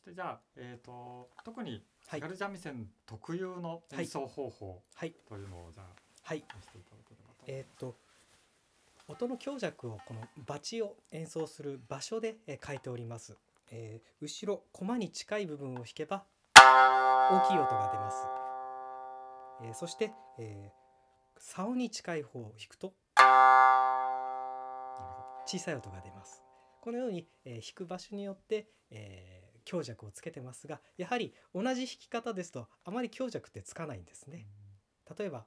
してじゃあ、えー、と特にはい。津軽三味線特有の演奏方法はい。というのをじゃあはい。見せていただければと。えーっと音の強弱をこのバチを演奏する場所で、えー書いております、えー後ろ駒に近い部分を弾けば大きい音が出ます、えーそして、えー竿に近い方を弾くと小さい音が出ます。このように、えー弾く場所によって、えー強弱をつけてますがやはり同じ弾き方ですとあまり強弱ってつかないんですね。例えば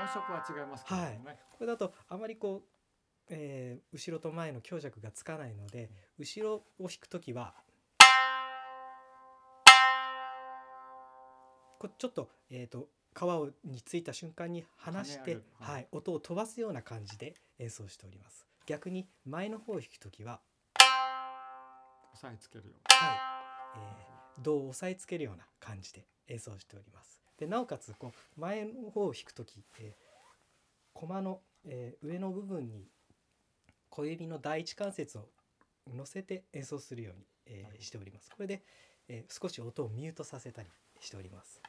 音色は違いますけれどもね。これだとあまりこう、えー後ろと前の強弱がつかないので後ろを弾くときはこうちょっと,、えー、と皮をについた瞬間に離してはい。はい、音を飛ばすような感じで演奏しております。逆に前の方を弾くときは、押さえつけるようはい。えー、胴を押さえつけるような感じで演奏しております。でなおかつこう前の方を弾くとき、えー駒の、えー上の部分に小指の第一関節を乗せて演奏するように、えーしております。これで、えー少し音をミュートさせたりしております